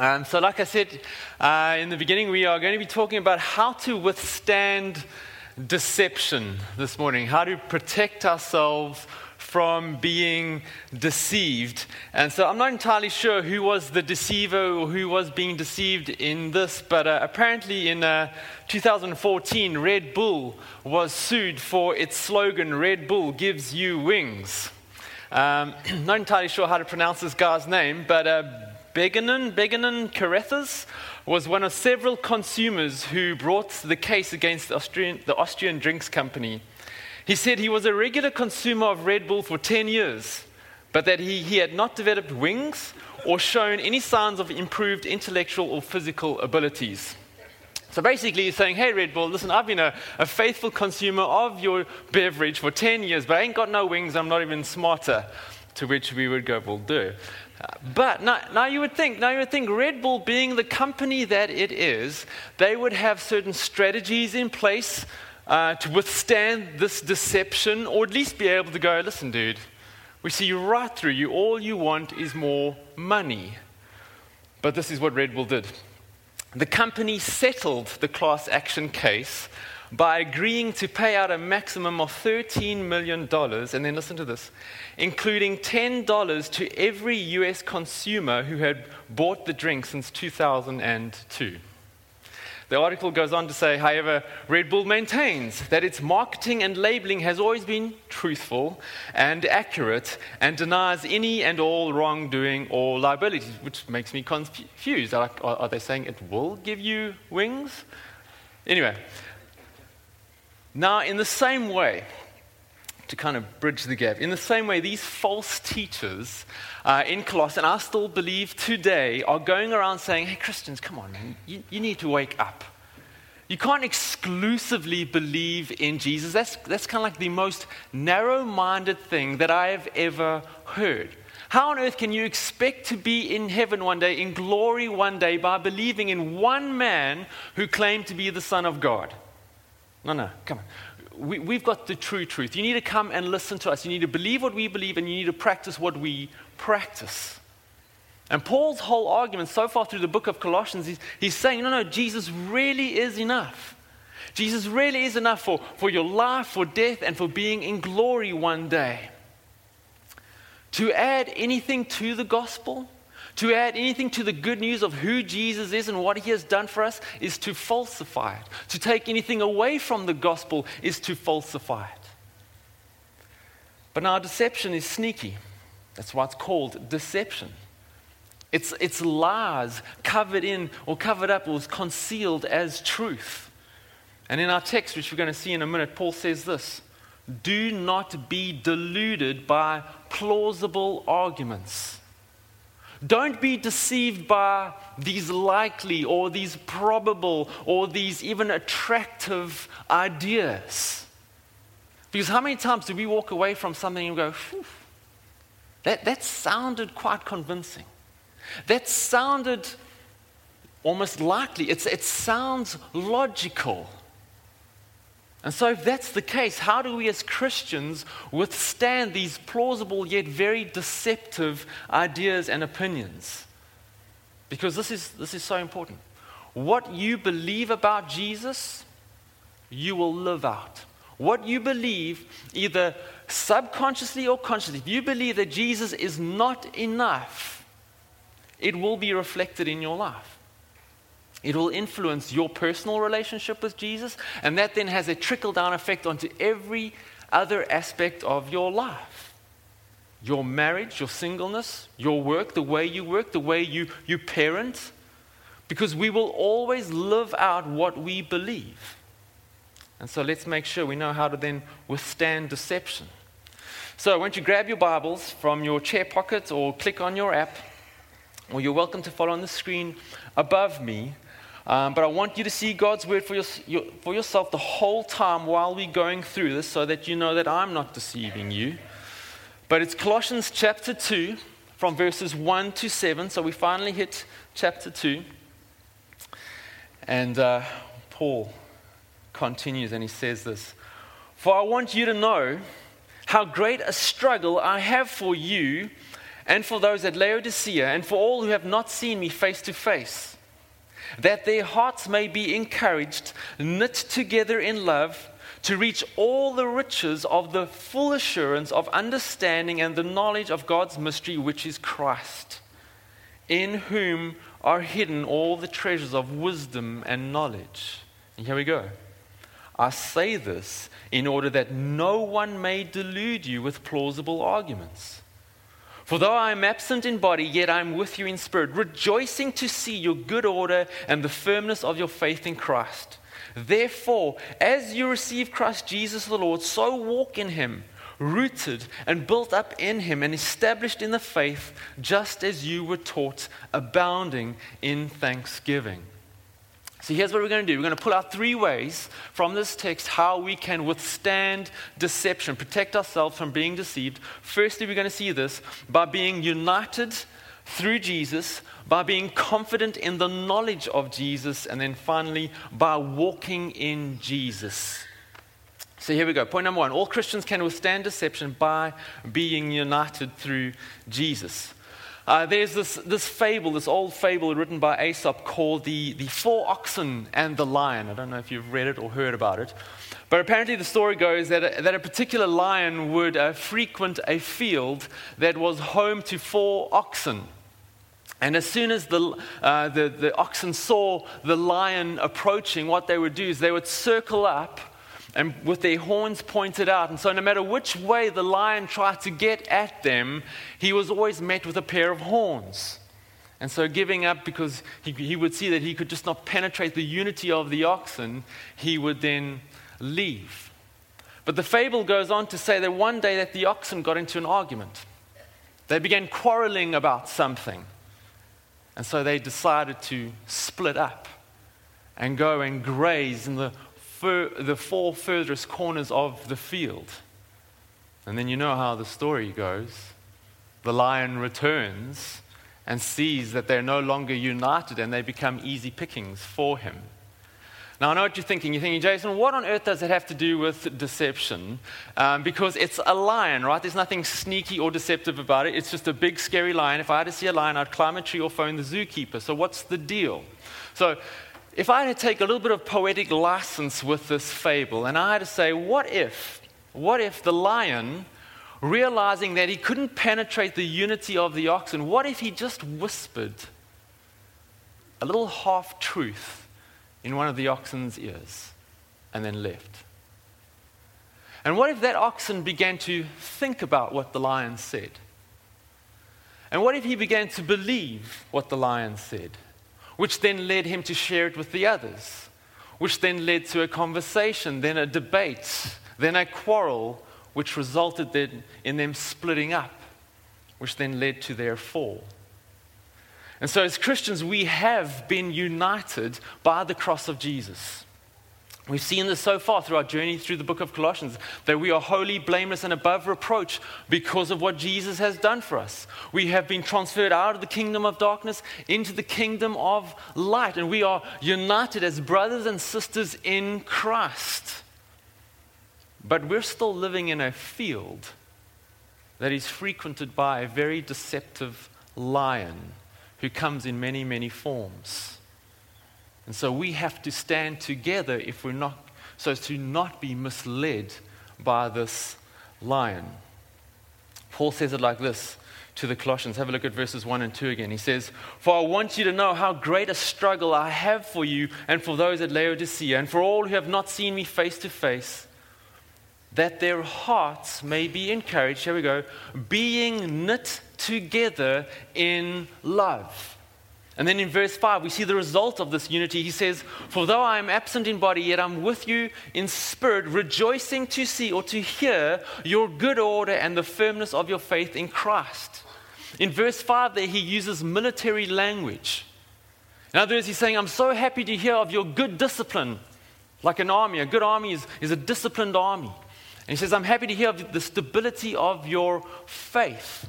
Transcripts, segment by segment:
Um, so, like I said uh, in the beginning, we are going to be talking about how to withstand deception this morning, how to protect ourselves from being deceived. And so I'm not entirely sure who was the deceiver or who was being deceived in this, but uh, apparently in uh, 2014, Red Bull was sued for its slogan, Red Bull gives you wings. Um, not entirely sure how to pronounce this guy's name, but uh, Beganin, Beganin Careathers was one of several consumers who brought the case against the Austrian, the Austrian drinks company. He said he was a regular consumer of Red Bull for 10 years, but that he, he had not developed wings or shown any signs of improved intellectual or physical abilities. So basically, he's saying, Hey, Red Bull, listen, I've been a, a, faithful consumer of your beverage for 10 years, but I ain't got no wings, I'm not even smarter. To which we would go, Well, do. But now, now, you would think, now you would think Red Bull being the company that it is, they would have certain strategies in place uh, to withstand this deception, or at least be able to go, listen, dude, we see you right through you. All you want is more money. But this is what Red Bull did. The company settled the class action case by agreeing to pay out a maximum of $13 million, and then listen to this, including $10 to every US consumer who had bought the drink since 2002. The article goes on to say, however, Red Bull maintains that its marketing and labeling has always been truthful and accurate and denies any and all wrongdoing or liabilities, which makes me confused. Are, are they saying it will give you wings? Anyway, now in the same way, to kind of bridge the gap. In the same way, these false teachers uh, in Colossae, and I still believe today, are going around saying, hey, Christians, come on, man, you, you need to wake up. You can't exclusively believe in Jesus. That's, that's kind of like the most narrow minded thing that I have ever heard. How on earth can you expect to be in heaven one day, in glory one day, by believing in one man who claimed to be the Son of God? No, no, come on we, we've got the true truth. You need to come and listen to us. You need to believe what we believe, and you need to practice what we practice. And Paul's whole argument so far through the book of Colossians, he's, he's saying, no, no, Jesus really is enough. Jesus really is enough for, for your life, for death, and for being in glory one day. To add anything to the gospel, to add anything to the good news of who Jesus is and what he has done for us is to falsify it. To take anything away from the gospel is to falsify it. But now, deception is sneaky. That's why it's called deception. It's, it's lies covered in or covered up or concealed as truth. And in our text, which we're going to see in a minute, Paul says this Do not be deluded by plausible arguments. Don't be deceived by these likely or these probable or these even attractive ideas. Because how many times do we walk away from something and go, that, that sounded quite convincing? That sounded almost likely. It's, it sounds logical. And so, if that's the case, how do we as Christians withstand these plausible yet very deceptive ideas and opinions? Because this is, this is so important. What you believe about Jesus, you will live out. What you believe, either subconsciously or consciously, if you believe that Jesus is not enough, it will be reflected in your life. It will influence your personal relationship with Jesus, and that then has a trickle down effect onto every other aspect of your life your marriage, your singleness, your work, the way you work, the way you, you parent, because we will always live out what we believe. And so let's make sure we know how to then withstand deception. So, won't you grab your Bibles from your chair pocket or click on your app, or you're welcome to follow on the screen above me. Um, but I want you to see God's word for, your, your, for yourself the whole time while we're going through this so that you know that I'm not deceiving you. But it's Colossians chapter 2 from verses 1 to 7. So we finally hit chapter 2. And uh, Paul continues and he says this For I want you to know how great a struggle I have for you and for those at Laodicea, and for all who have not seen me face to face, that their hearts may be encouraged, knit together in love, to reach all the riches of the full assurance of understanding and the knowledge of God's mystery, which is Christ, in whom are hidden all the treasures of wisdom and knowledge. And here we go. I say this in order that no one may delude you with plausible arguments. For though I am absent in body, yet I am with you in spirit, rejoicing to see your good order and the firmness of your faith in Christ. Therefore, as you receive Christ Jesus the Lord, so walk in him, rooted and built up in him and established in the faith, just as you were taught, abounding in thanksgiving. So here's what we're going to do. We're going to pull out three ways from this text how we can withstand deception, protect ourselves from being deceived. Firstly, we're going to see this by being united through Jesus, by being confident in the knowledge of Jesus, and then finally, by walking in Jesus. So here we go. Point number one all Christians can withstand deception by being united through Jesus. Uh, there's this, this fable, this old fable written by Aesop called the, the Four Oxen and the Lion. I don't know if you've read it or heard about it. But apparently, the story goes that a, that a particular lion would uh, frequent a field that was home to four oxen. And as soon as the, uh, the, the oxen saw the lion approaching, what they would do is they would circle up and with their horns pointed out. And so, no matter which way the lion tried to get at them, he was always met with a pair of horns. And so, giving up because he, he would see that he could just not penetrate the unity of the oxen, he would then leave. But the fable goes on to say that one day that the oxen got into an argument. They began quarreling about something. And so they decided to split up and go and graze in the fur, the four furthest corners of the field. And then you know how the story goes. The lion returns and sees that they're no longer united and they become easy pickings for him. Now, I know what you're thinking. You're thinking, Jason, what on earth does it have to do with deception? Um, because it's a lion, right? There's nothing sneaky or deceptive about it. It's just a big, scary lion. If I had to see a lion, I'd climb a tree or phone the zookeeper. So, what's the deal? So, if I had to take a little bit of poetic license with this fable, and I had to say, what if, what if the lion, realizing that he couldn't penetrate the unity of the oxen, what if he just whispered a little half truth in one of the oxen's ears and then left? And what if that oxen began to think about what the lion said? And what if he began to believe what the lion said? Which then led him to share it with the others, which then led to a conversation, then a debate, then a quarrel, which resulted then in them splitting up, which then led to their fall. And so, as Christians, we have been united by the cross of Jesus. We've seen this so far through our journey through the book of Colossians that we are holy, blameless, and above reproach because of what Jesus has done for us. We have been transferred out of the kingdom of darkness into the kingdom of light, and we are united as brothers and sisters in Christ. But we're still living in a field that is frequented by a very deceptive lion who comes in many, many forms. And so we have to stand together if we're not, so as to not be misled by this lion. Paul says it like this to the Colossians. Have a look at verses 1 and 2 again. He says, For I want you to know how great a struggle I have for you and for those at Laodicea and for all who have not seen me face to face, that their hearts may be encouraged. Here we go. Being knit together in love and then in verse 5, we see the result of this unity. He says, For though I am absent in body, yet I'm with you in spirit, rejoicing to see or to hear your good order and the firmness of your faith in Christ. In verse 5, there he uses military language. In other words, he's saying, I'm so happy to hear of your good discipline, like an army. A good army is, is a disciplined army. And he says, I'm happy to hear of the stability of your faith.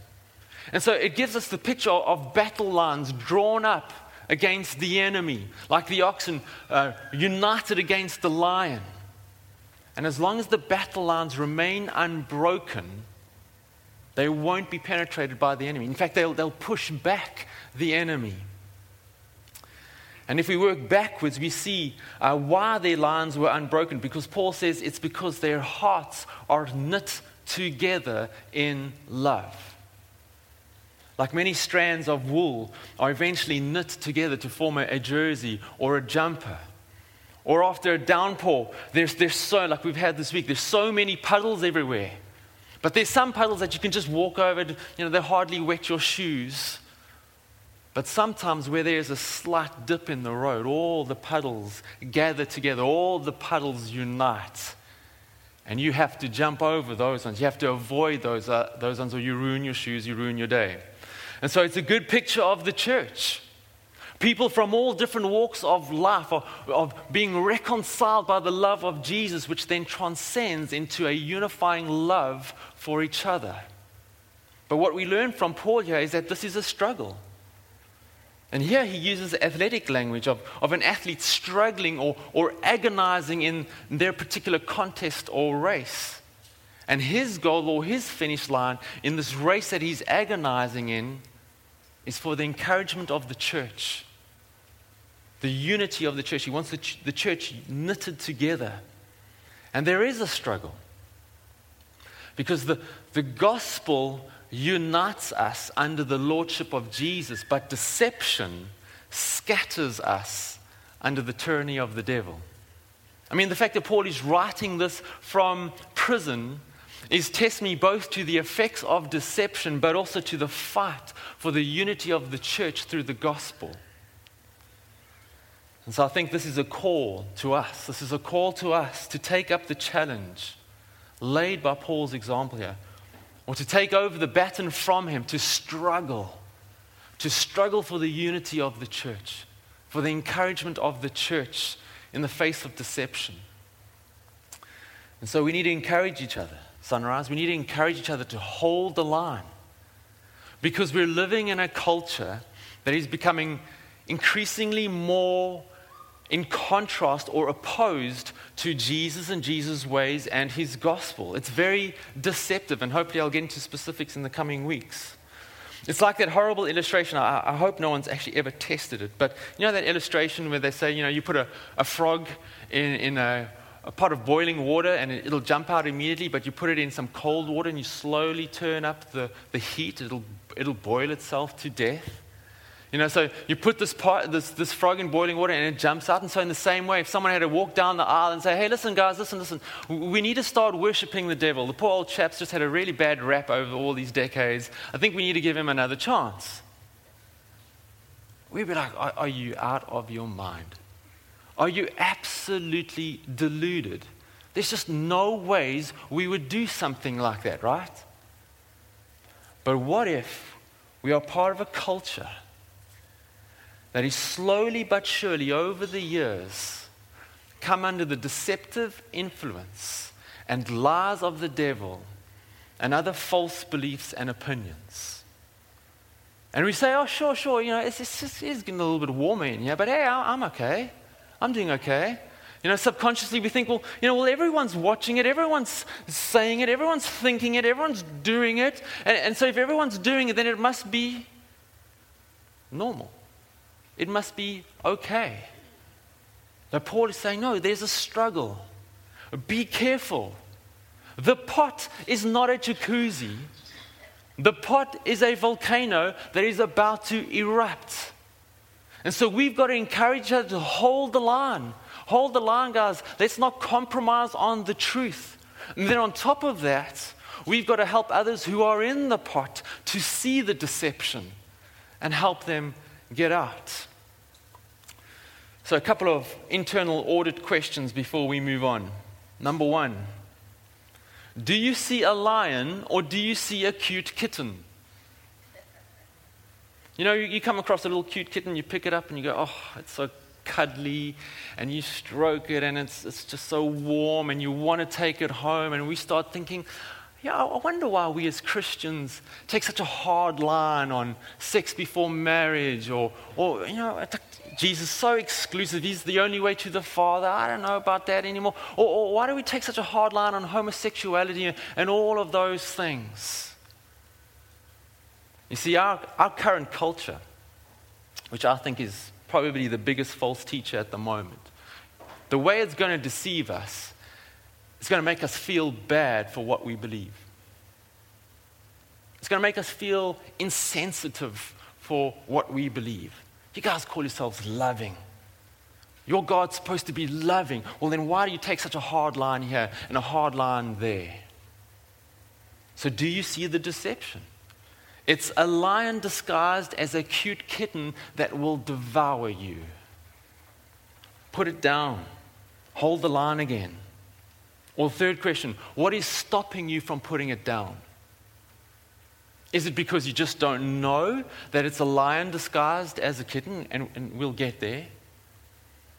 And so it gives us the picture of battle lines drawn up against the enemy, like the oxen uh, united against the lion. And as long as the battle lines remain unbroken, They won't be penetrated by the enemy. In fact, they'll, they'll push back the enemy. And if we work backwards, we see uh, why their lines were unbroken because Paul says it's because their hearts are knit together in love. Like many strands of wool are eventually knit together to form a, a jersey or a jumper. Or after a downpour, there's, there's so, like we've had this week, there's so many puddles everywhere. But there's some puddles that you can just walk over, to, you know, they hardly wet your shoes. But sometimes where there's a slight dip in the road, all the puddles gather together, all the puddles unite. And you have to jump over those ones. You have to avoid those, uh, those ones, or you ruin your shoes, you ruin your day. And so it's a good picture of the church. People from all different walks of life, of, of being reconciled by the love of Jesus, which then transcends into a unifying love for each other. But what we learn from Paul here is that this is a struggle. And here he uses athletic language of, of an athlete struggling or, or agonizing in their particular contest or race. And his goal or his finish line in this race that he's agonizing in is for the encouragement of the church the unity of the church. He wants the, ch- the church knitted together. And there is a struggle because the, the gospel unites us under the lordship of Jesus, but deception scatters us under the tyranny of the devil. I mean, the fact that Paul is writing this from prison is test me both to the effects of deception, but also to the fight for the unity of the church through the gospel. And so I think this is a call to us. This is a call to us to take up the challenge laid by Paul's example here, or to take over the baton from him, to struggle, to struggle for the unity of the church, for the encouragement of the church in the face of deception. And so we need to encourage each other, Sunrise. We need to encourage each other to hold the line. Because we're living in a culture that is becoming increasingly more in contrast or opposed to Jesus and Jesus' ways and his gospel. It's very deceptive, and hopefully, I'll get into specifics in the coming weeks. It's like that horrible illustration. I, I, hope no one's actually ever tested it. But you know that illustration where they say, you know, you put a, a frog in, in a, a pot of boiling water and it, will jump out immediately, but you put it in some cold water and you slowly turn up the, the heat, it'll, it'll boil itself to death. You know, so you put this, pot, this, this frog in boiling water and it jumps out. And so, in the same way, if someone had to walk down the aisle and say, hey, listen, guys, listen, listen, we need to start worshiping the devil. The poor old chap's just had a really bad rap over all these decades. I think we need to give him another chance. We'd be like, are, are you out of your mind? Are you absolutely deluded? There's just no ways we would do something like that, right? But what if we are part of a culture? that is slowly but surely over the years come under the deceptive influence and lies of the devil and other false beliefs and opinions. And we say, oh, sure, sure, you know, it's, it's, just, it's getting a little bit warmer in here, but hey, I'm okay. I'm doing okay. You know, subconsciously we think, well, you know, well, everyone's watching it, everyone's saying it, everyone's thinking it, everyone's doing it. And, and so if everyone's doing it, then it must be normal. It must be okay. Now, Paul is saying, no, there's a struggle. Be careful. The pot is not a jacuzzi, the pot is a volcano that is about to erupt. And so we've got to encourage her to hold the line. Hold the line, guys. Let's not compromise on the truth. And then on top of that, we've got to help others who are in the pot to see the deception and help them get out. So, a couple of internal audit questions before we move on. Number one Do you see a lion or do you see a cute kitten? You know, you come across a little cute kitten, you pick it up and you go, oh, it's so cuddly, and you stroke it and it's, it's just so warm, and you want to take it home. And we start thinking, yeah, I wonder why we as Christians take such a hard line on sex before marriage or, or you know, Jesus so exclusive. He's the only way to the Father. I don't know about that anymore. Or, or why do we take such a hard line on homosexuality and all of those things? You see, our, our current culture, which I think is probably the biggest false teacher at the moment, the way it's going to deceive us is going to make us feel bad for what we believe. It's going to make us feel insensitive for what we believe. You guys call yourselves loving. Your God's supposed to be loving. Well, then why do you take such a hard line here and a hard line there? So, do you see the deception? It's a lion disguised as a cute kitten that will devour you. Put it down. Hold the line again. Or, third question what is stopping you from putting it down? Is it because you just don't know that it's a lion disguised as a kitten, and, and we'll get there?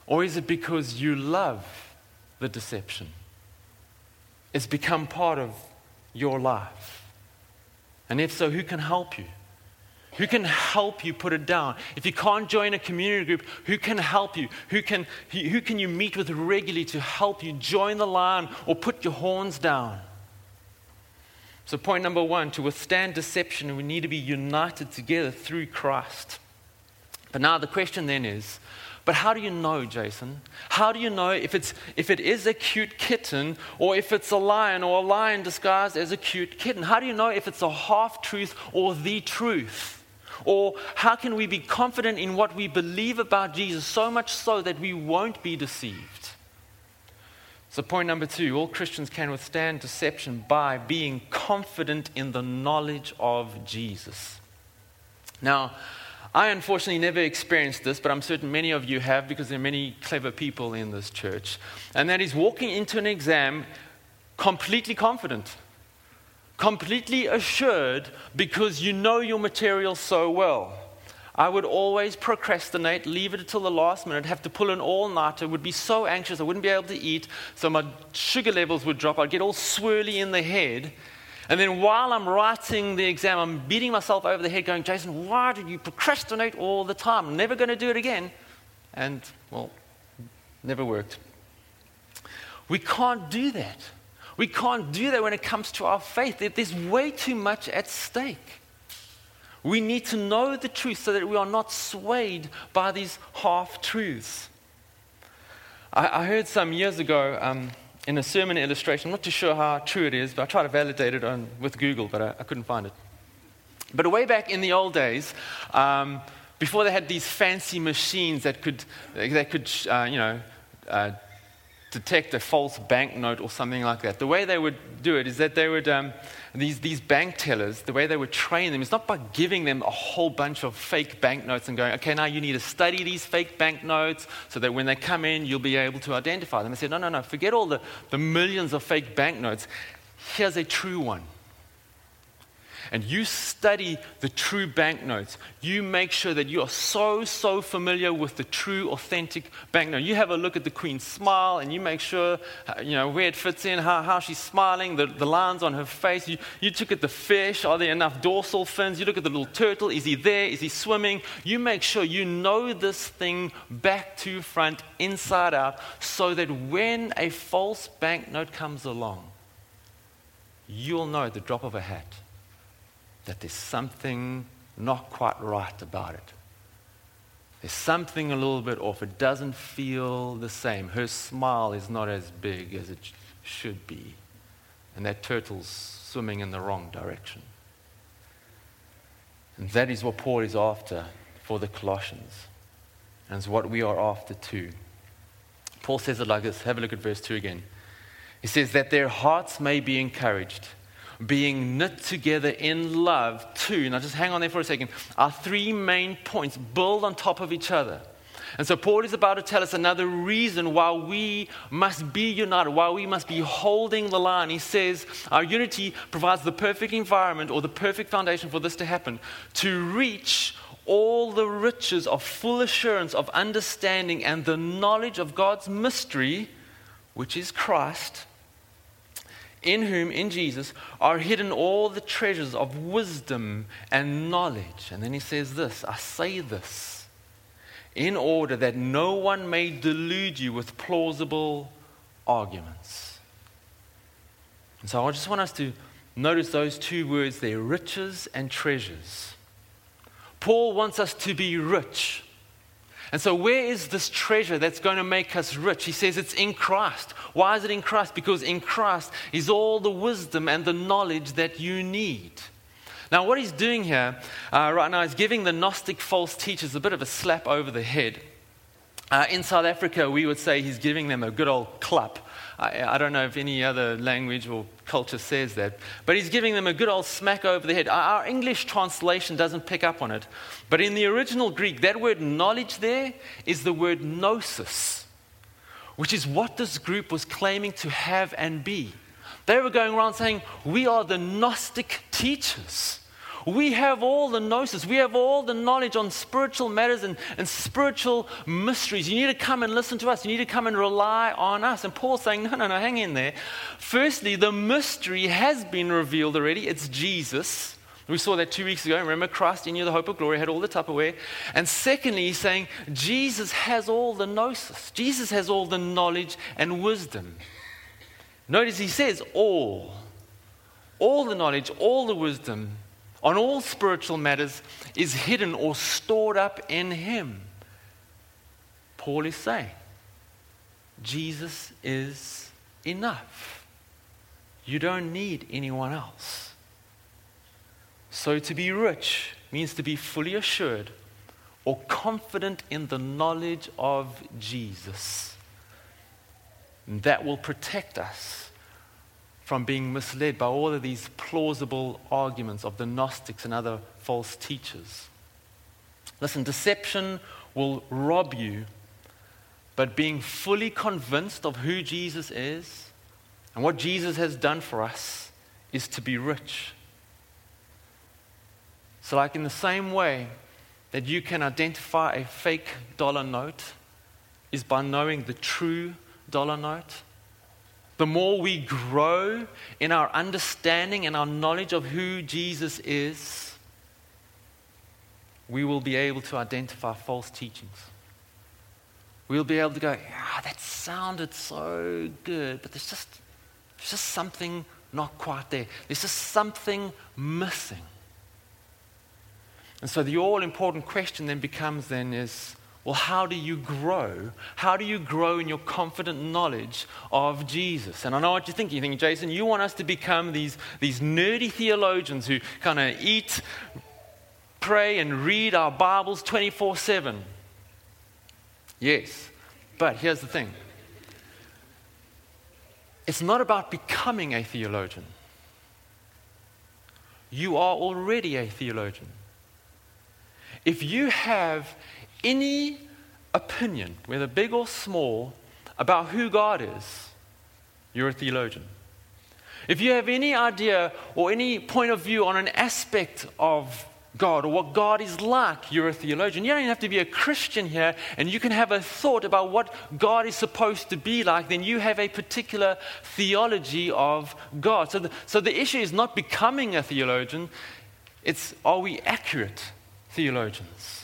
Or is it because you love the deception? It's become part of your life. And if so, who can help you? Who can help you put it down? If you can't join a community group, who can help you? Who can, who can you meet with regularly to help you join the line or put your horns down? So, point number one to withstand deception, we need to be united together through Christ. But now the question then is but how do you know, Jason? How do you know if, it's, if it is a cute kitten or if it's a lion or a lion disguised as a cute kitten? How do you know if it's a half truth or the truth? Or how can we be confident in what we believe about Jesus so much so that we won't be deceived? So, point number two all Christians can withstand deception by being confident in the knowledge of Jesus. Now, I unfortunately never experienced this, but I'm certain many of you have because there are many clever people in this church. And that is walking into an exam completely confident, completely assured because you know your material so well. I would always procrastinate, leave it until the last minute, have to pull an all nighter, would be so anxious I wouldn't be able to eat, so my sugar levels would drop. I'd get all swirly in the head. And then while I'm writing the exam, I'm beating myself over the head, going, Jason, why do you procrastinate all the time? I'm never going to do it again. And, well, never worked. We can't do that. We can't do that when it comes to our faith. There's way too much at stake. We need to know the truth so that we are not swayed by these half truths. I, I, heard some years ago, um, in a sermon illustration. I'm not too sure how true it is, but I tried to validate it on, with Google, but I, I, couldn't find it. But way back in the old days, um, before they had these fancy machines that could, that could uh, you know, uh, detect a false banknote or something like that. The way they would do it is that they would, um, these, these bank tellers, the way they would train them is not by giving them a whole bunch of fake banknotes and going, okay, now you need to study these fake banknotes so that when they come in, you'll be able to identify them. They said, no, no, no, forget all the, the millions of fake banknotes. Here's a true one and you study the true banknotes, you make sure that you are so, so familiar with the true, authentic banknote. You have a look at the Queen's smile and you make sure, uh, you know, where it fits in, how, how she's smiling, the, the lines on her face. You, you look at the fish, are there enough dorsal fins? You look at the little turtle, is he there? Is he swimming? You make sure you know this thing back to front, inside out, so that when a false banknote comes along, you'll know at the drop of a hat that there's something not quite right about it. There's something a little bit off. It doesn't feel the same. Her smile is not as big as it should be. And that turtle's swimming in the wrong direction. And that is what Paul is after for the Colossians. And it's what we are after too. Paul says it like this. Have a look at verse 2 again. He says that their hearts may be encouraged being knit together in love, too. Now, just hang on there for a second. Our three main points build on top of each other. And so, Paul is about to tell us another reason why we must be united, why we must be holding the line. He says our unity provides the perfect environment or the perfect foundation for this to happen to reach all the riches of full assurance of understanding and the knowledge of God's mystery, which is Christ in whom, in Jesus, are hidden all the treasures of wisdom and knowledge. And then he says this I say this in order that no one may delude you with plausible arguments. And so I just want us to notice those two words there riches and treasures. Paul wants us to be rich. And so, where is this treasure that's going to make us rich? He says it's in Christ. Why is it in Christ? Because in Christ is all the wisdom and the knowledge that you need. Now, what he's doing here uh, right now is giving the Gnostic false teachers a bit of a slap over the head. Uh, in South Africa, we would say he's giving them a good old clap. I, I, don't know if any other language or culture says that, but he's giving them a good old smack over the head. Our, English translation doesn't pick up on it, but in the original Greek, that word knowledge there is the word gnosis, which is what this group was claiming to have and be. They were going around saying, We are the Gnostic teachers. We have all the gnosis, we have all the knowledge on spiritual matters and, and spiritual mysteries. You need to come and listen to us. You need to come and rely on us. And Paul's saying, No, no, no, hang in there. Firstly, the mystery has been revealed already. It's Jesus. We saw that two weeks ago. Remember, Christ in you, the hope of glory, had all the Tupperware. And secondly, he's saying Jesus has all the gnosis. Jesus has all the knowledge and wisdom. Notice he says all. All the knowledge, all the wisdom on all spiritual matters is hidden or stored up in Him. Paul is saying, Jesus is enough. You don't need anyone else. So to be rich means to be fully assured or confident in the knowledge of Jesus. And that will protect us from being misled by all of these plausible arguments of the Gnostics and other false teachers. Listen, deception will rob you, but being fully convinced of who Jesus is and what Jesus has done for us is to be rich. So, like in the same way that you can identify a fake dollar note, is by knowing the true dollar note the more we grow in our understanding and our knowledge of who Jesus is, we will be able to identify false teachings. We'll be able to go, ah, that sounded so good, but there's just, there's just something not quite there. There's just something missing. And so the all important question then becomes then is well, how do you grow? How do you grow in your confident knowledge of Jesus? And I know what you're thinking. You're thinking, Jason, you want us to become these, these nerdy theologians who kind of eat, pray, and read our Bibles 24 7. Yes. But here's the thing it's not about becoming a theologian. You are already a theologian. If you have any opinion, whether big or small, about who God is, you're a theologian. If you have any idea or any point of view on an aspect of God or what God is like, you're a theologian. You don't even have to be a Christian here, and you can have a thought about what God is supposed to be like, then you have a particular theology of God. So the, so the issue is not becoming a theologian, it's are we accurate theologians?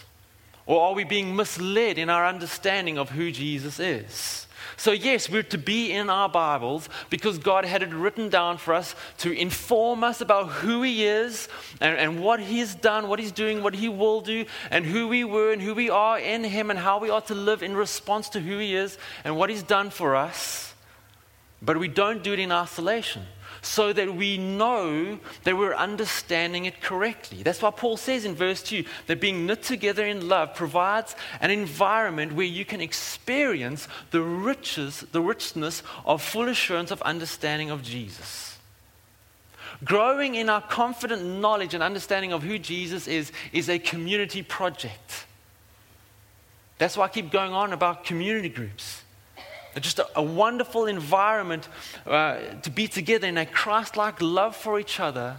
Or are we being misled in our understanding of who Jesus is? So, yes, we're to be in our Bibles because God had it written down for us to inform us about who He is and, and what He's done, what He's doing, what He will do, and who we were and who we are in Him and how we are to live in response to who He is and what He's done for us. But we don't do it in isolation so that we know that we're understanding it correctly. That's why Paul says in verse 2 that being knit together in love provides an environment where you can experience the riches, the richness of full assurance of understanding of Jesus. Growing in our confident knowledge and understanding of who Jesus is is a community project. That's why I keep going on about community groups just a, a wonderful environment uh, to be together in a Christ like love for each other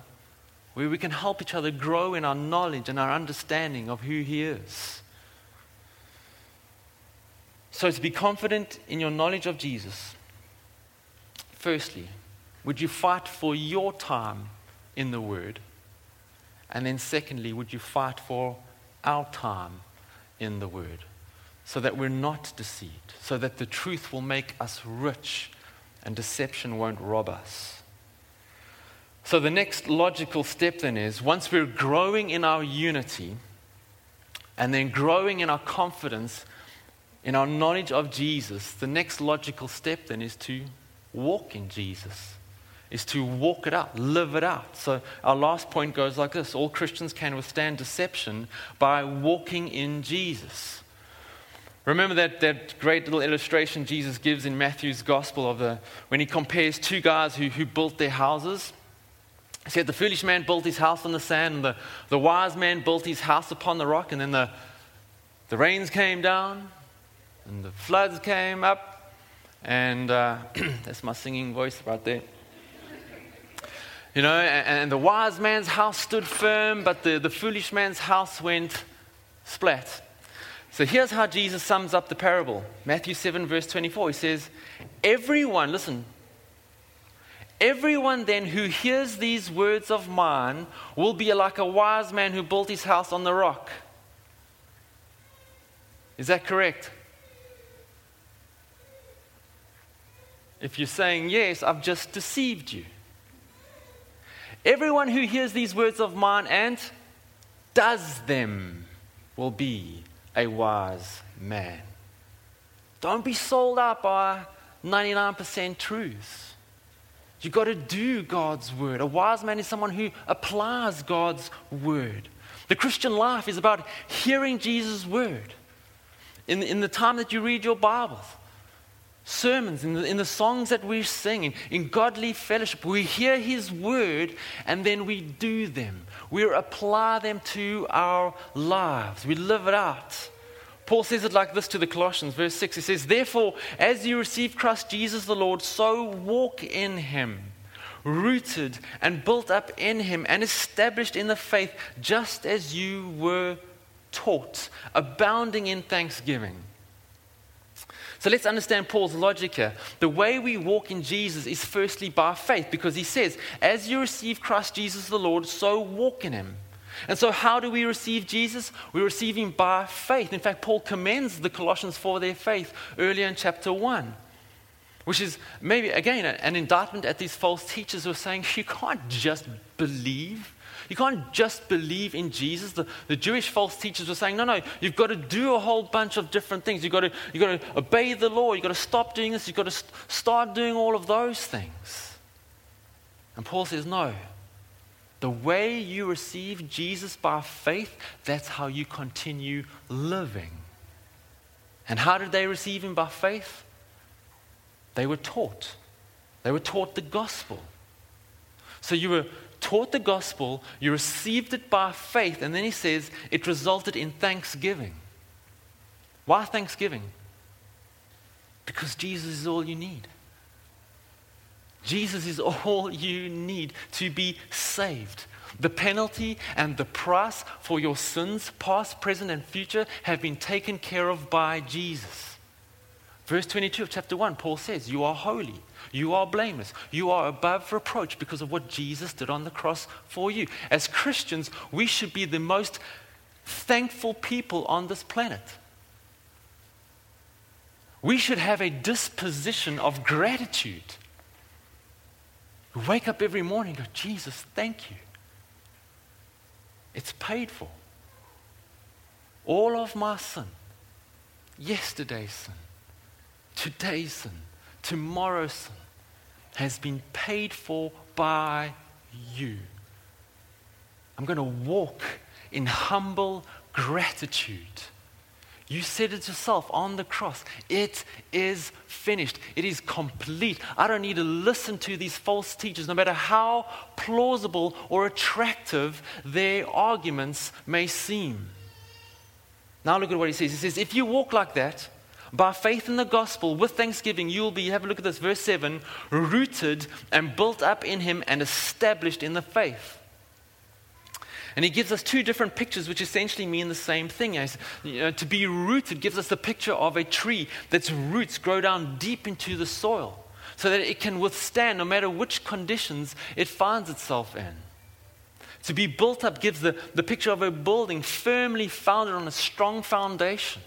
where we can help each other grow in our knowledge and our understanding of who He is. So, to be confident in your knowledge of Jesus, firstly, would you fight for your time in the Word? And then, secondly, would you fight for our time in the Word? So that we're not deceived, so that the truth will make us rich and deception won't rob us. So, the next logical step then is once we're growing in our unity, and then growing in our confidence, in our knowledge of Jesus, the next logical step then is to walk in Jesus, is to walk it out, live it out. So our last point goes like this All Christians can withstand deception by walking in Jesus. Remember that, that great little illustration Jesus gives in Matthew's gospel of the, when he compares two guys who, who built their houses? He said the foolish man built his house on the sand, and the, the wise man built his house upon the rock, and then the, the rains came down, and the floods came up, and uh, that's my singing voice right there. You know, and, and, the wise man's house stood firm, but the, the foolish man's house went splat. So here's how Jesus sums up the parable Matthew 7, verse 24. He says, Everyone, listen, Everyone then who hears these words of mine will be like a wise man who built his house on the rock. Is that correct? If you're saying yes, I've just deceived you. Everyone who hears these words of mine and does them will be a wise man. Don't be sold out by 99% truths. You've got to do God's word. A wise man is someone who applies God's word. The Christian life is about hearing Jesus' word. In, in the time that you read your Bibles, sermons, in the, in the songs that we sing, in, in godly fellowship, we hear His word and then we do them. We apply them to our lives. We live it out. Paul says it like this to the Colossians, verse 6. He says, Therefore, as you receive Christ Jesus the Lord, so walk in him, rooted and built up in him, and established in the faith, just as you were taught, abounding in thanksgiving. So let's understand Paul's logic here. The way we walk in Jesus is firstly by faith, because he says, As you receive Christ Jesus the Lord, so walk in him. And so, how do we receive Jesus? We receive him by faith. In fact, Paul commends the Colossians for their faith earlier in chapter 1, which is maybe, again, an indictment at these false teachers who are saying, you can't just believe. You can't just believe in Jesus. The, the Jewish false teachers were saying, no, no, you've got to do a whole bunch of different things. You've got to, you've got to obey the law. You've got to stop doing this. You've got to st- start doing all of those things. And Paul says, no, the way you receive Jesus by faith, that's how you continue living. And how did they receive him by faith? They were taught. They were taught the gospel. So you were taught the gospel, you received it by faith, and then he says it resulted in thanksgiving. Why thanksgiving? Because Jesus is all you need. Jesus is all you need to be saved. The penalty and the price for your sins, past, present, and future, have been taken care of by Jesus. Verse 22 of chapter 1, Paul says, You are holy, you are blameless, you are above reproach because of what Jesus did on the cross for you. As Christians, we should be the most thankful people on this planet. We should have a disposition of gratitude wake up every morning and go, Jesus, thank you. It's paid for. All of my sin, yesterday's sin, today's sin, tomorrow's sin, has been paid for by you. I'm going to walk in humble gratitude you said it yourself on the cross. It is finished. It is complete. I don't need to listen to these false teachers, no matter how plausible or attractive their arguments may seem. Now, look at what he says. He says, If you walk like that, by faith in the gospel, with thanksgiving, you will be, have a look at this, verse 7, rooted and built up in him and established in the faith. And he gives us two different pictures which essentially mean the same thing. As, you know, to be rooted gives us the picture of a tree that's roots grow down deep into the soil so that it can withstand no matter which conditions it finds itself in. To be built up gives the, the picture of a building firmly founded on a strong foundation.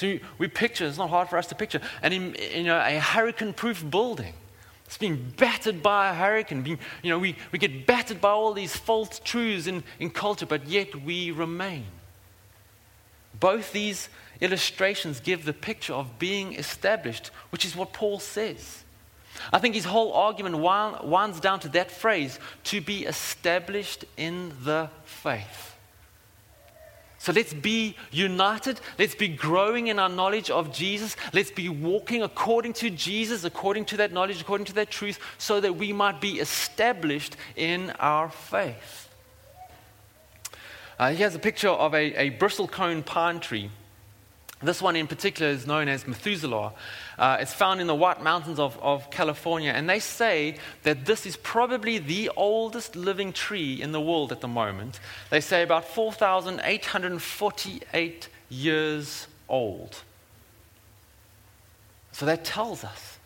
So we picture, it's not hard for us to picture, and in, you know, a hurricane proof building. It's being battered by a hurricane. Being, you know, we, we get battered by all these false truths in, in culture, but yet we remain. Both these illustrations give the picture of being established, which is what Paul says. I think his whole argument winds down to that phrase to be established in the faith. So let's be united. Let's be growing in our knowledge of Jesus. Let's be walking according to Jesus, according to that knowledge, according to that truth, so that we might be established in our faith. Uh, here's a picture of a, a bristlecone pine tree. This one in particular is known as Methuselah. Uh, it's found in the White Mountains of, of California, and they say that this is probably the oldest living tree in the world at the moment. They say about 4,848 years old. So that tells us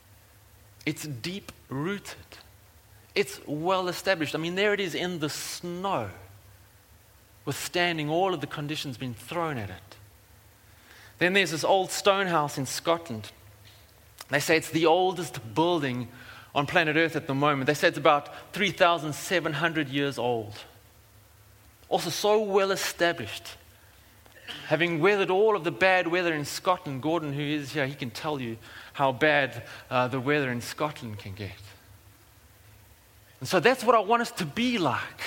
it's deep rooted, it's well established. I mean, there it is in the snow, withstanding all of the conditions being thrown at it. Then there's this old stone house in Scotland. They say it's the oldest building on planet Earth at the moment. They say it's about 3,700 years old. Also, so well established. Having weathered all of the bad weather in Scotland, Gordon, who is here, he can tell you how bad uh, the weather in Scotland can get. And so that's what I want us to be like.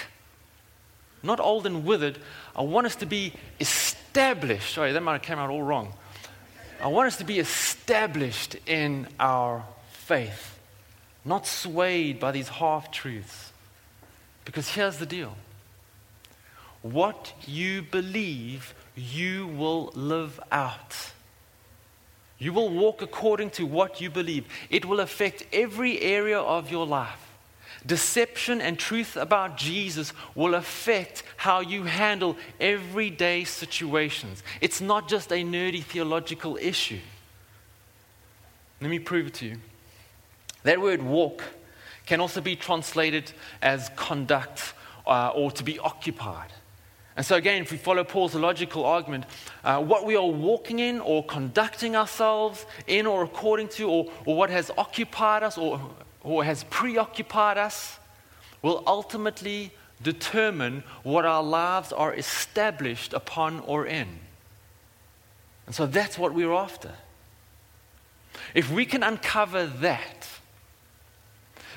Not old and withered. I want us to be established. Sorry, that might have came out all wrong. I want us to be established in our faith, not swayed by these half truths. Because here's the deal what you believe, you will live out. You will walk according to what you believe. It will affect every area of your life. Deception and truth about Jesus will affect how you handle everyday situations. It's not just a nerdy theological issue. Let me prove it to you. That word walk can also be translated as conduct uh, or to be occupied. And so, again, if we follow Paul's logical argument, uh, what we are walking in or conducting ourselves in or according to, or, or what has occupied us or or has preoccupied us will ultimately determine what our lives are established upon or in. And so that's what we're after. If we can uncover that,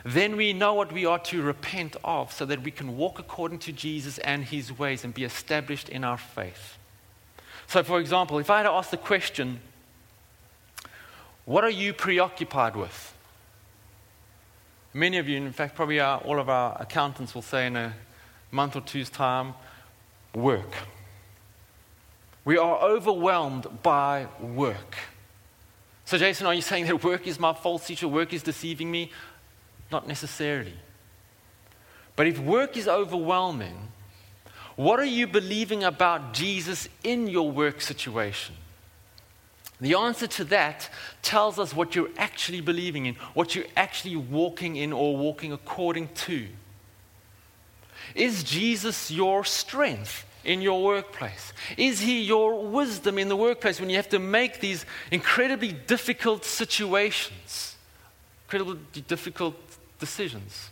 then we know what we are to repent of so that we can walk according to Jesus and his ways and be established in our faith. So, for example, if I had to ask the question, what are you preoccupied with? Many of you, in fact, probably our, all of our accountants will say in a month or two's time, work. We are overwhelmed by work. So, Jason, are you saying that work is my false teacher? Work is deceiving me? Not necessarily. But if work is overwhelming, what are you believing about Jesus in your work situation? The answer to that tells us what you're actually believing in, what you're actually walking in or walking according to. Is Jesus your strength in your workplace? Is he your wisdom in the workplace when you have to make these incredibly difficult situations, incredibly difficult decisions?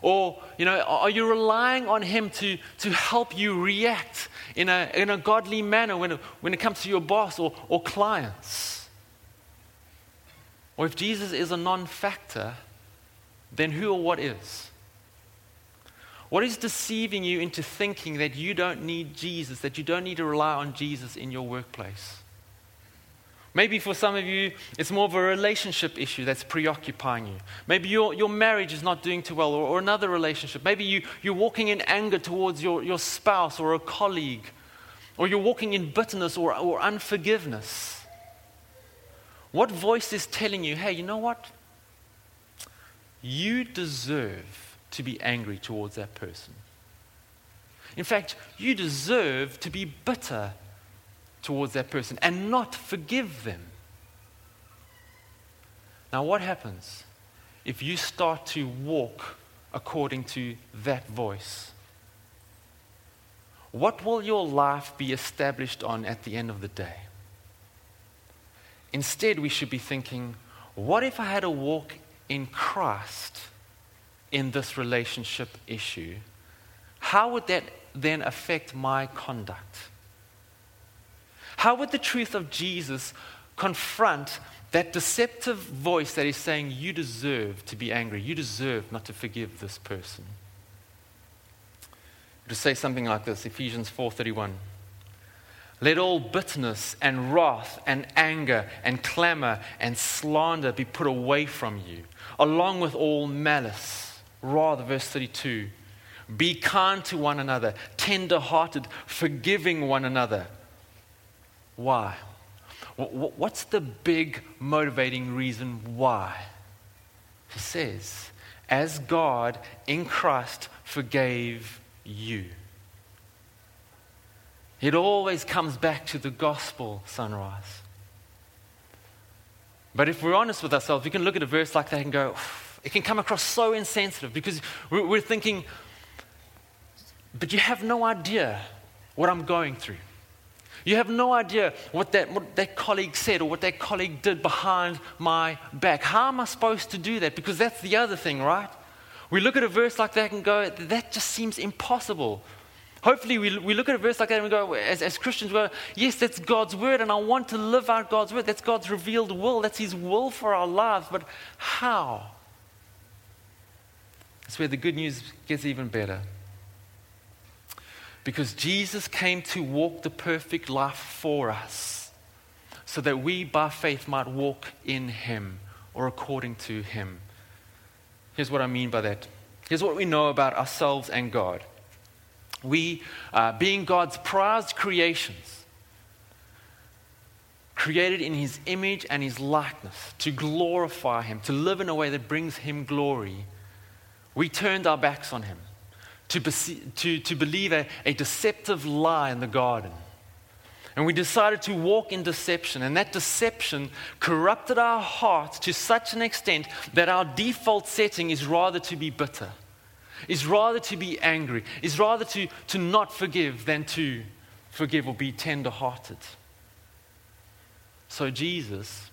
Or, you know, are you relying on Him to, to help you react in a, in a godly manner when it, when it comes to your boss or, or clients? Or if Jesus is a non factor, then who or what is? What is deceiving you into thinking that you don't need Jesus, that you don't need to rely on Jesus in your workplace? Maybe for some of you, it's more of a relationship issue that's preoccupying you. Maybe your, your marriage is not doing too well, or, or another relationship. Maybe you, you're walking in anger towards your, your spouse or a colleague, or you're walking in bitterness or, or unforgiveness. What voice is telling you, hey, you know what? You deserve to be angry towards that person. In fact, you deserve to be bitter towards that person and not forgive them. Now, what happens if you start to walk according to that voice? What will your life be established on at the end of the day? Instead, we should be thinking, what if I had a walk in Christ in this relationship issue? How would that then affect my conduct? How would the truth of Jesus confront that deceptive voice that is saying, You deserve to be angry, you deserve not to forgive this person? To say something like this, Ephesians 4:31. Let all bitterness and wrath and anger and clamor and slander be put away from you, along with all malice. Rather, verse 32 be kind to one another, tender hearted, forgiving one another. Why? What's the big motivating reason why? He says, as God in Christ forgave you. It always comes back to the gospel, sunrise. But if we're honest with ourselves, we can look at a verse like that and go, it can come across so insensitive because we're thinking, but you have no idea what I'm going through. You have no idea what that, what that colleague said or what that colleague did behind my back. How am I supposed to do that? Because that's the other thing, right? We look at a verse like that and go, that just seems impossible. Hopefully, we, we look at a verse like that and we go, as, as Christians, we go, yes, that's God's word, and I want to live out God's word. That's God's revealed will. That's His will for our lives. But how? That's where the good news gets even better. Because Jesus came to walk the perfect life for us, so that we, by faith, might walk in Him or according to Him. Here's what I mean by that. Here's what we know about ourselves and God. We, uh, being God's prized creations, created in His image and His likeness to glorify Him, to live in a way that brings Him glory, we turned our backs on Him to, to, to believe a, a deceptive lie in the garden. And we decided to walk in deception. And that deception corrupted our hearts to such an extent that our default setting is rather to be bitter is rather to be angry, is rather to, to not forgive than to forgive or be tender hearted. So Jesus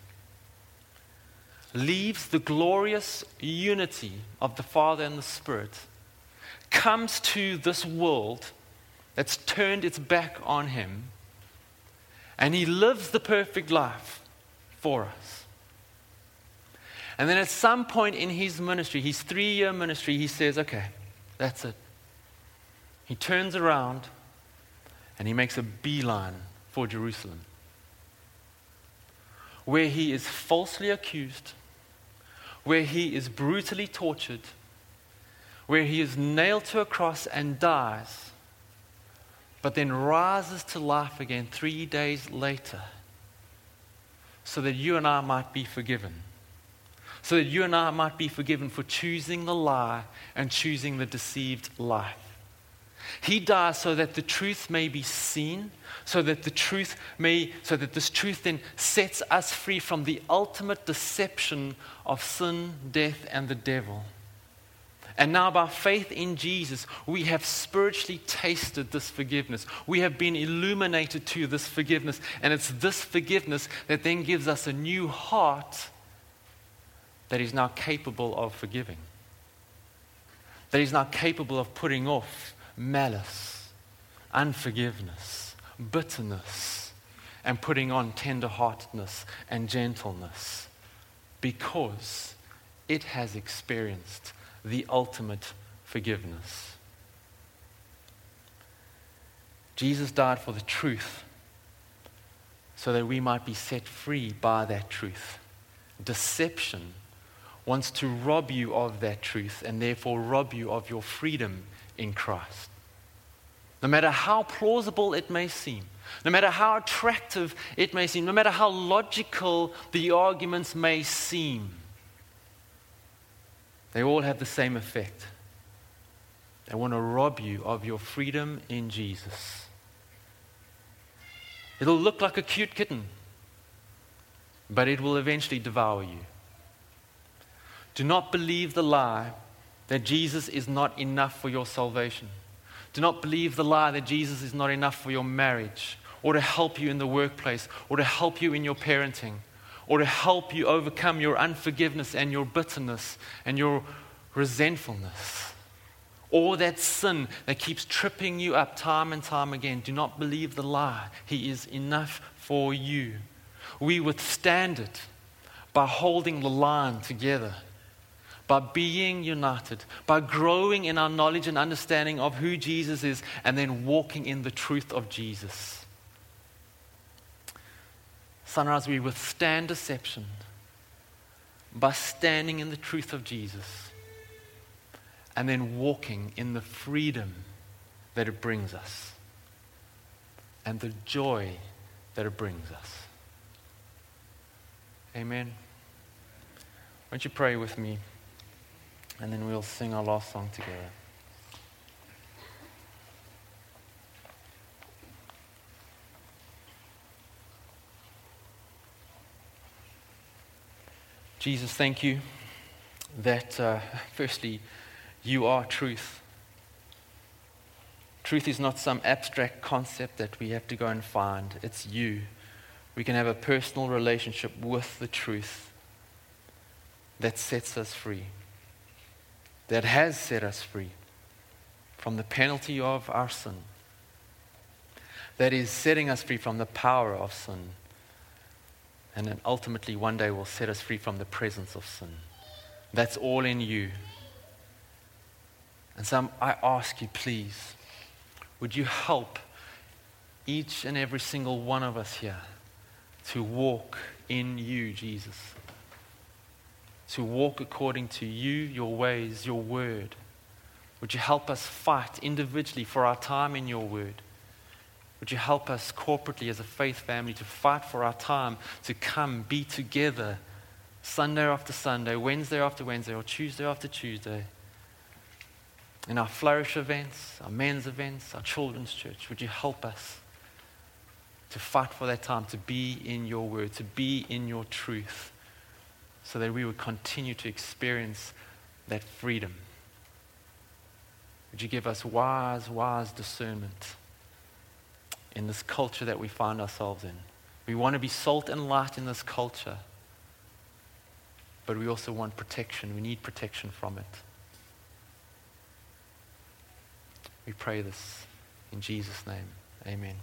leaves the glorious unity of the Father and the Spirit, comes to this world that's turned its back on him, and he lives the perfect life for us. And then at some point in his ministry, his three year ministry, he says, okay, that's it. He turns around and he makes a beeline for Jerusalem, where he is falsely accused, where he is brutally tortured, where he is nailed to a cross and dies, but then rises to life again three days later so that you and I might be forgiven so that you and I might be forgiven for choosing the lie and choosing the deceived life. He dies so that the truth may be seen, so that the truth may, so that this truth then sets us free from the ultimate deception of sin, death, and the devil. And now, by faith in Jesus, we have spiritually tasted this forgiveness. We have been illuminated to this forgiveness. And it's this forgiveness that then gives us a new heart that is now capable of forgiving, that is now capable of putting off malice, unforgiveness, bitterness, and putting on tenderheartedness and gentleness because it has experienced the ultimate forgiveness. Jesus died for the truth so that we might be set free by that truth. Deception wants to rob you of that truth and therefore rob you of your freedom in Christ. No matter how plausible it may seem, no matter how attractive it may seem, no matter how logical the arguments may seem, they all have the same effect. They want to rob you of your freedom in Jesus. It'll look like a cute kitten, but it will eventually devour you. Do not believe the lie that Jesus is not enough for your salvation. Do not believe the lie that Jesus is not enough for your marriage, or to help you in the workplace, or to help you in your parenting, or to help you overcome your unforgiveness and your bitterness and your resentfulness, or that sin that keeps tripping you up time and time again, do not believe the lie. He is enough for you. We withstand it by holding the line together, by being united, by growing in our knowledge and understanding of who Jesus is, and then walking in the truth of Jesus. Sunrise, we withstand deception by standing in the truth of Jesus and then walking in the freedom that it brings us and the joy that it brings us. Amen. Won't you pray with me? And then we'll sing our last song together. Jesus, thank you that, uh, firstly, you are truth. Truth is not some abstract concept that we have to go and find, it's you. We can have a personal relationship with the truth that sets us free, that has set us free from the penalty of our sin, that is setting us free from the power of sin, and then ultimately one day will set us free from the presence of sin. That's all in you. And so I ask you, please, would you help each and every single one of us here to walk in you, Jesus? To walk according to you, your ways, your word. Would you help us fight individually for our time in your word? Would you help us corporately as a faith family to fight for our time to come, be together Sunday after Sunday, Wednesday after Wednesday, or Tuesday after Tuesday? in our flourish events, our men's events, our children's church, would you help us to fight for that time, to be in your word, to be in your truth, so that we would continue to experience that freedom? Would you give us wise, wise discernment in this culture that we find ourselves in? We want to be salt and light in this culture, but we also want protection. We need protection from it. We pray this in Jesus' name. Amen.